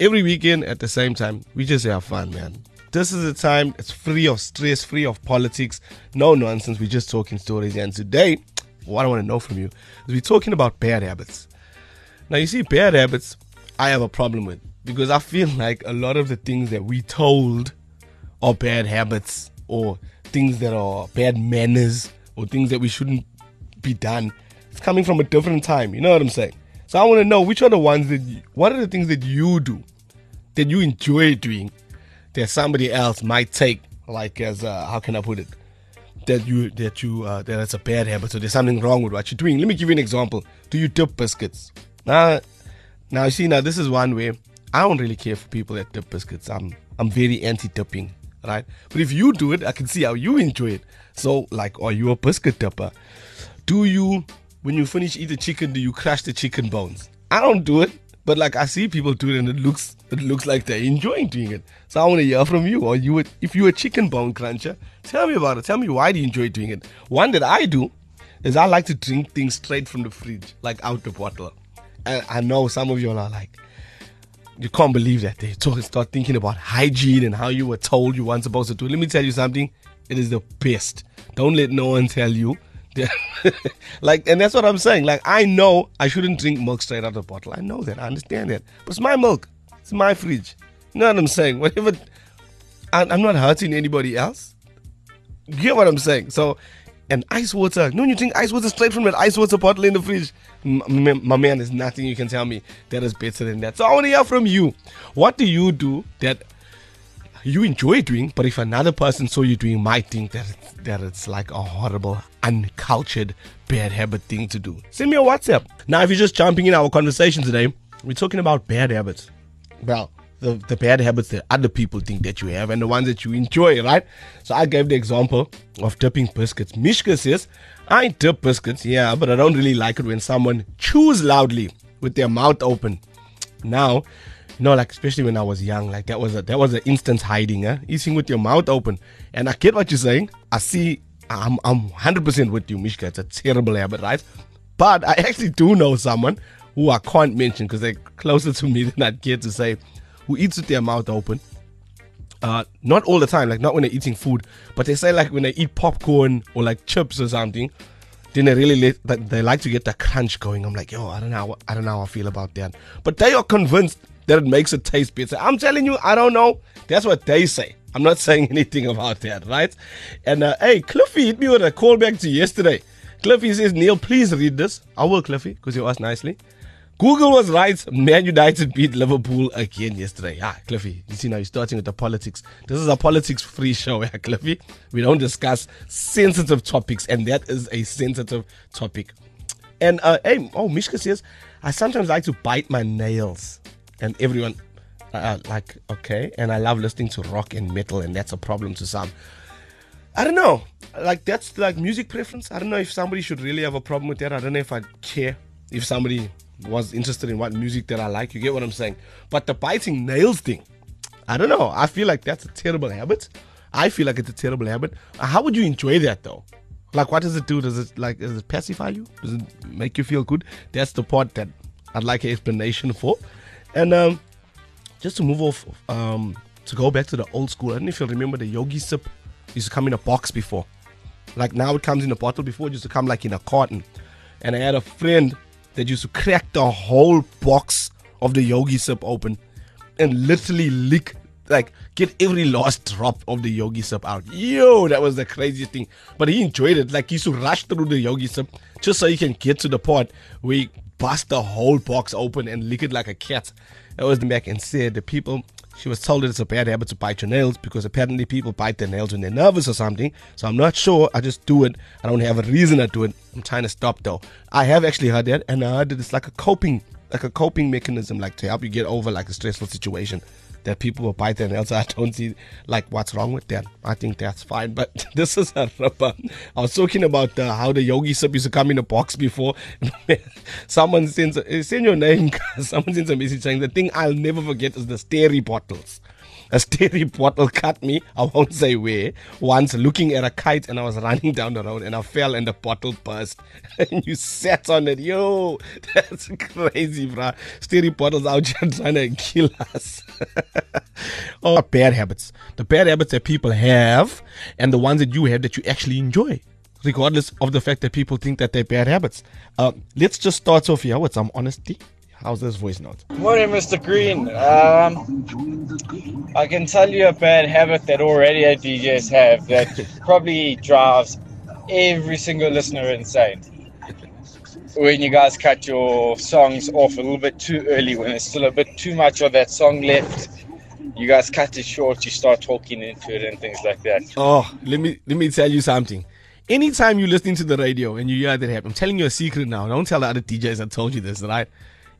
every weekend at the same time, we just have fun, man. This is a time, it's free of stress, free of politics, no nonsense. We're just talking stories. And today, what I want to know from you is we're talking about bad habits. Now, you see, bad habits, I have a problem with because I feel like a lot of the things that we told are bad habits or things that are bad manners or things that we shouldn't be done. It's coming from a different time. You know what I'm saying? So I want to know which are the ones that, you, what are the things that you do that you enjoy doing that somebody else might take like as uh, how can I put it that you that you uh, that it's a bad habit so there's something wrong with what you're doing. Let me give you an example. Do you dip biscuits? Now, now you see now this is one way I don't really care for people that dip biscuits. I'm I'm very anti-dipping, right? But if you do it, I can see how you enjoy it. So like, are you a biscuit dipper? Do you when you finish eat the chicken, do you crush the chicken bones? I don't do it, but like I see people do it, and it looks it looks like they're enjoying doing it. So I want to hear from you. Or you, would, if you're a chicken bone cruncher, tell me about it. Tell me why do you enjoy doing it? One that I do is I like to drink things straight from the fridge, like out the bottle. And I know some of you all are like, you can't believe that they talk, start thinking about hygiene and how you were told you weren't supposed to do. Let me tell you something. It is the best. Don't let no one tell you like, and that's what I'm saying. Like, I know I shouldn't drink milk straight out of the bottle. I know that. I understand that. But it's my milk. It's my fridge. You know what I'm saying? Whatever. I'm not hurting anybody else. You get what I'm saying? So, and ice water. No, you drink ice water straight from that ice water bottle in the fridge. My man, there's nothing you can tell me that is better than that. So I want to hear from you. What do you do that you enjoy doing, but if another person saw you doing, might think that it's, that it's like a horrible, uncultured, bad habit thing to do. Send me a WhatsApp. Now, if you're just jumping in our conversation today, we're talking about bad habits. Well, the, the bad habits that other people think that you have and the ones that you enjoy, right? So I gave the example of dipping biscuits. Mishka says, I dip biscuits, yeah, but I don't really like it when someone chews loudly with their mouth open. Now, no, like especially when I was young, like that was a that was an instant hiding, eh? Eating with your mouth open. And I get what you're saying. I see I'm I'm hundred percent with you, Mishka. It's a terrible habit, right? But I actually do know someone who I can't mention because they're closer to me than I'd care to say, who eats with their mouth open. Uh, not all the time, like not when they're eating food, but they say like when they eat popcorn or like chips or something, then they really let, they like to get the crunch going. I'm like, yo, I don't know, I don't know how I feel about that. But they are convinced that it makes it taste better. I'm telling you, I don't know. That's what they say. I'm not saying anything about that, right? And uh, hey, Cliffy hit me with a call back to yesterday. Cliffy says, Neil, please read this. I will, Cliffy, because you asked nicely. Google was right. Man United beat Liverpool again yesterday. Ah, Cliffy, you see now you're starting with the politics. This is a politics free show, yeah, Cliffy. We don't discuss sensitive topics, and that is a sensitive topic. And uh, hey, oh, Mishka says, I sometimes like to bite my nails and everyone uh, uh, like okay. And i love listening to rock and metal and that's a problem to some. I don't know. Like that's like music preference. I don't know if somebody should really have a problem with that. I don't know if i care if somebody was interested in what music that i like. You get what i'm saying? But the biting nails thing i don't know. I feel like that's a terrible habit. I feel like it's a terrible habit. How would you enjoy that though? Like what does it do? Does it like does it pacify you? Does it make you feel good? That's the part that i'd like an explanation for and um, just to move off, um, to go back to the old school, I don't know if you remember the Yogi Sip used to come in a box before. Like now it comes in a bottle. Before it used to come like in a carton. And I had a friend that used to crack the whole box of the Yogi Sip open and literally lick, like get every last drop of the Yogi Sip out. Yo, that was the craziest thing. But he enjoyed it. Like he used to rush through the Yogi Sip just so he can get to the part where he bust the whole box open and lick it like a cat. That was the Mac and said the people she was told that it's a bad habit to bite your nails because apparently people bite their nails when they're nervous or something. So I'm not sure. I just do it. I don't have a reason to do it. I'm trying to stop though. I have actually heard that, and I heard that it's like a coping, like a coping mechanism, like to help you get over like a stressful situation that people will bite their nails. I don't see like what's wrong with that. I think that's fine. But this is a rubber. I was talking about uh, how the Yogi Sip used to come in a box before. Someone sends, uh, send your name. Someone sends a message saying the thing I'll never forget is the steri bottles. A steri bottle cut me, I won't say where, once looking at a kite and I was running down the road and I fell and the bottle burst. and you sat on it. Yo, that's crazy, bro. Steri bottles out here trying to kill us. oh, bad habits. The bad habits that people have and the ones that you have that you actually enjoy regardless of the fact that people think that they're bad habits. Uh, let's just start off here with some honesty. How's this voice note? Morning, Mr. Green. Um, I can tell you a bad habit that all radio DJs have that probably drives every single listener insane. When you guys cut your songs off a little bit too early, when there's still a bit too much of that song left, you guys cut it short. You start talking into it and things like that. Oh, let me let me tell you something. Anytime you're listening to the radio and you hear that happen, I'm telling you a secret now. Don't tell the other DJs I told you this, right?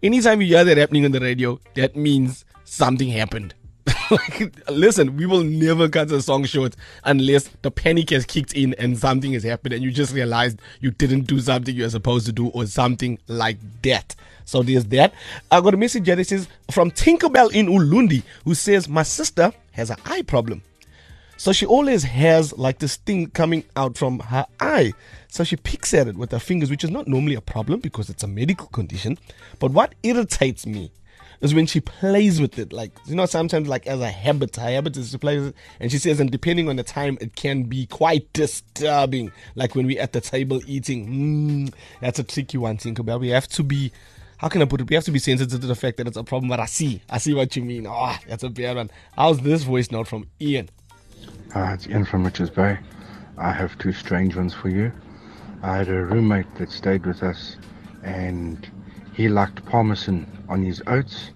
Anytime you hear that happening on the radio, that means something happened. like, listen, we will never cut a song short unless the panic has kicked in and something has happened and you just realized you didn't do something you're supposed to do or something like that. So there's that. I got a message that says from Tinkerbell in Ulundi who says, My sister has an eye problem. So she always has like this thing coming out from her eye. So she picks at it with her fingers, which is not normally a problem because it's a medical condition. But what irritates me is when she plays with it. Like, you know, sometimes like as a habit, her habit is to play with it. And she says, and depending on the time, it can be quite disturbing. Like when we're at the table eating. Mm, that's a tricky one, Tinkerbell. We have to be how can I put it? We have to be sensitive to the fact that it's a problem, but I see, I see what you mean. Oh, that's a bad one. How's this voice note from Ian? Uh, it's Ian from Richards Bay. I have two strange ones for you. I had a roommate that stayed with us, and he liked parmesan on his oats.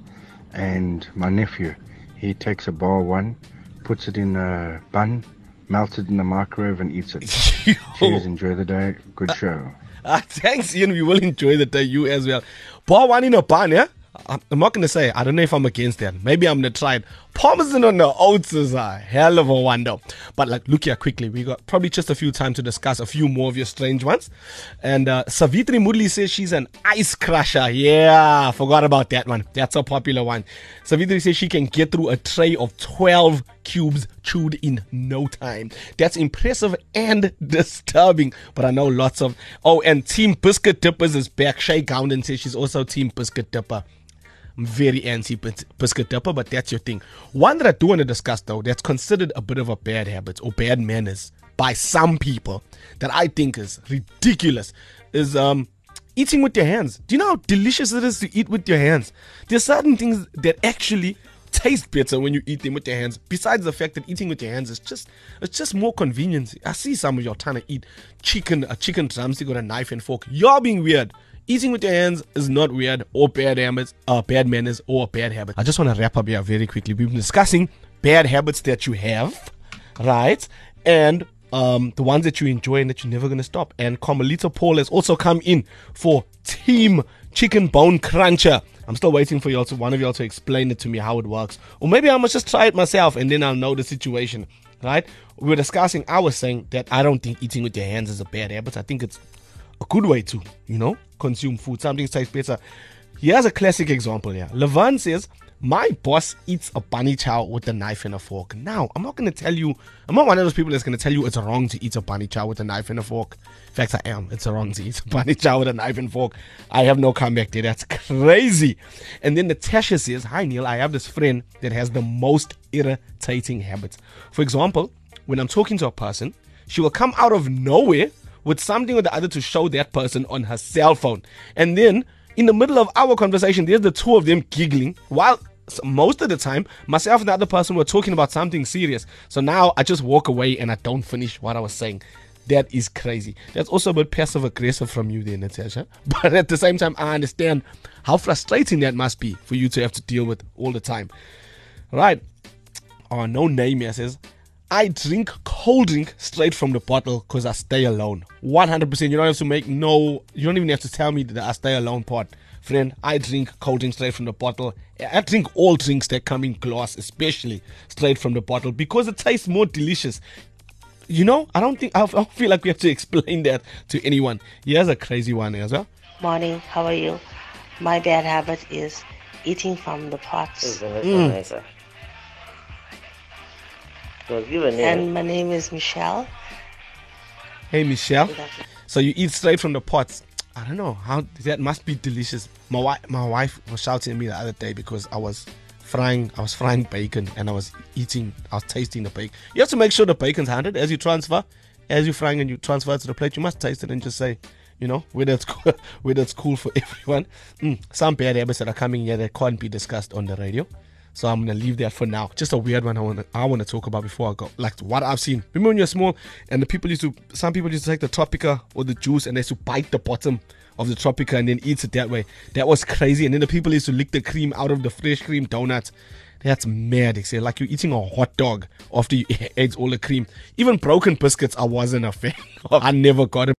And my nephew, he takes a bar one, puts it in a bun, melts it in the microwave, and eats it. Cheers, enjoy the day. Good show. Uh, thanks, Ian. We will enjoy the day. You as well. Bar one in a bun, yeah? I'm not going to say, I don't know if I'm against that. Maybe I'm going to try it. Parmesan on the oats is a hell of a wonder. But like, look here quickly. We got probably just a few time to discuss a few more of your strange ones. And uh, Savitri Moodley says she's an ice crusher. Yeah, forgot about that one. That's a popular one. Savitri says she can get through a tray of 12 cubes chewed in no time. That's impressive and disturbing. But I know lots of. Oh, and Team Biscuit Dippers is back. Shay Gowden says she's also Team Biscuit Dipper. I'm very anti biscuit but that's your thing. One that I do want to discuss though, that's considered a bit of a bad habit or bad manners by some people that I think is ridiculous is um eating with your hands. Do you know how delicious it is to eat with your hands? There's certain things that actually taste better when you eat them with your hands. Besides the fact that eating with your hands is just it's just more convenient. I see some of y'all trying to eat chicken, a chicken drumstick with a knife and fork. You're being weird. Eating with your hands is not weird or bad habits, uh, bad manners or bad habits. I just want to wrap up here very quickly. We've been discussing bad habits that you have, right? And um, the ones that you enjoy and that you're never going to stop. And Carmelita Paul has also come in for Team Chicken Bone Cruncher. I'm still waiting for y'all to one of y'all to explain it to me how it works. Or maybe I must just try it myself and then I'll know the situation. Right? We were discussing, I was saying that I don't think eating with your hands is a bad habit. I think it's a good way to, you know, consume food. Something tastes better. Here's a classic example here. Levan says, My boss eats a bunny chow with a knife and a fork. Now, I'm not going to tell you, I'm not one of those people that's going to tell you it's wrong to eat a bunny chow with a knife and a fork. In fact, I am. It's wrong to eat a bunny chow with a knife and fork. I have no comeback there. That's crazy. And then Natasha says, Hi, Neil. I have this friend that has the most irritating habits. For example, when I'm talking to a person, she will come out of nowhere with something or the other to show that person on her cell phone. And then in the middle of our conversation, there's the two of them giggling while most of the time, myself and the other person were talking about something serious. So now I just walk away and I don't finish what I was saying. That is crazy. That's also a bit passive aggressive from you there, Natasha. But at the same time, I understand how frustrating that must be for you to have to deal with all the time. Right. Oh, no name here says, I drink cold drink straight from the bottle because I stay alone. 100%. You don't have to make no, you don't even have to tell me that I stay alone part. Friend, I drink cold drink straight from the bottle. I drink all drinks that come in glass, especially straight from the bottle because it tastes more delicious. You know, I don't think, I don't feel like we have to explain that to anyone. Here's a crazy one as well. Morning, how are you? My bad habit is eating from the pots. Mm. And my name is Michelle. Hey, Michelle. So you eat straight from the pots. I don't know how that must be delicious. My wife, my wife was shouting at me the other day because I was frying, I was frying bacon and I was eating, I was tasting the bacon. You have to make sure the bacon's handled as you transfer, as you're frying and you transfer it to the plate. You must taste it and just say, you know, whether it's cool, whether it's cool for everyone. Mm, some bad habits that are coming here that can't be discussed on the radio. So I'm gonna leave that for now. Just a weird one I wanna I wanna talk about before I go. Like what I've seen. Remember when you're small and the people used to some people used to take the Tropika or the juice and they used to bite the bottom of the Tropika and then eat it that way. That was crazy. And then the people used to lick the cream out of the fresh cream donuts. That's mad. Say like you're eating a hot dog after you ate all the cream. Even broken biscuits, I wasn't a fan. I never got it.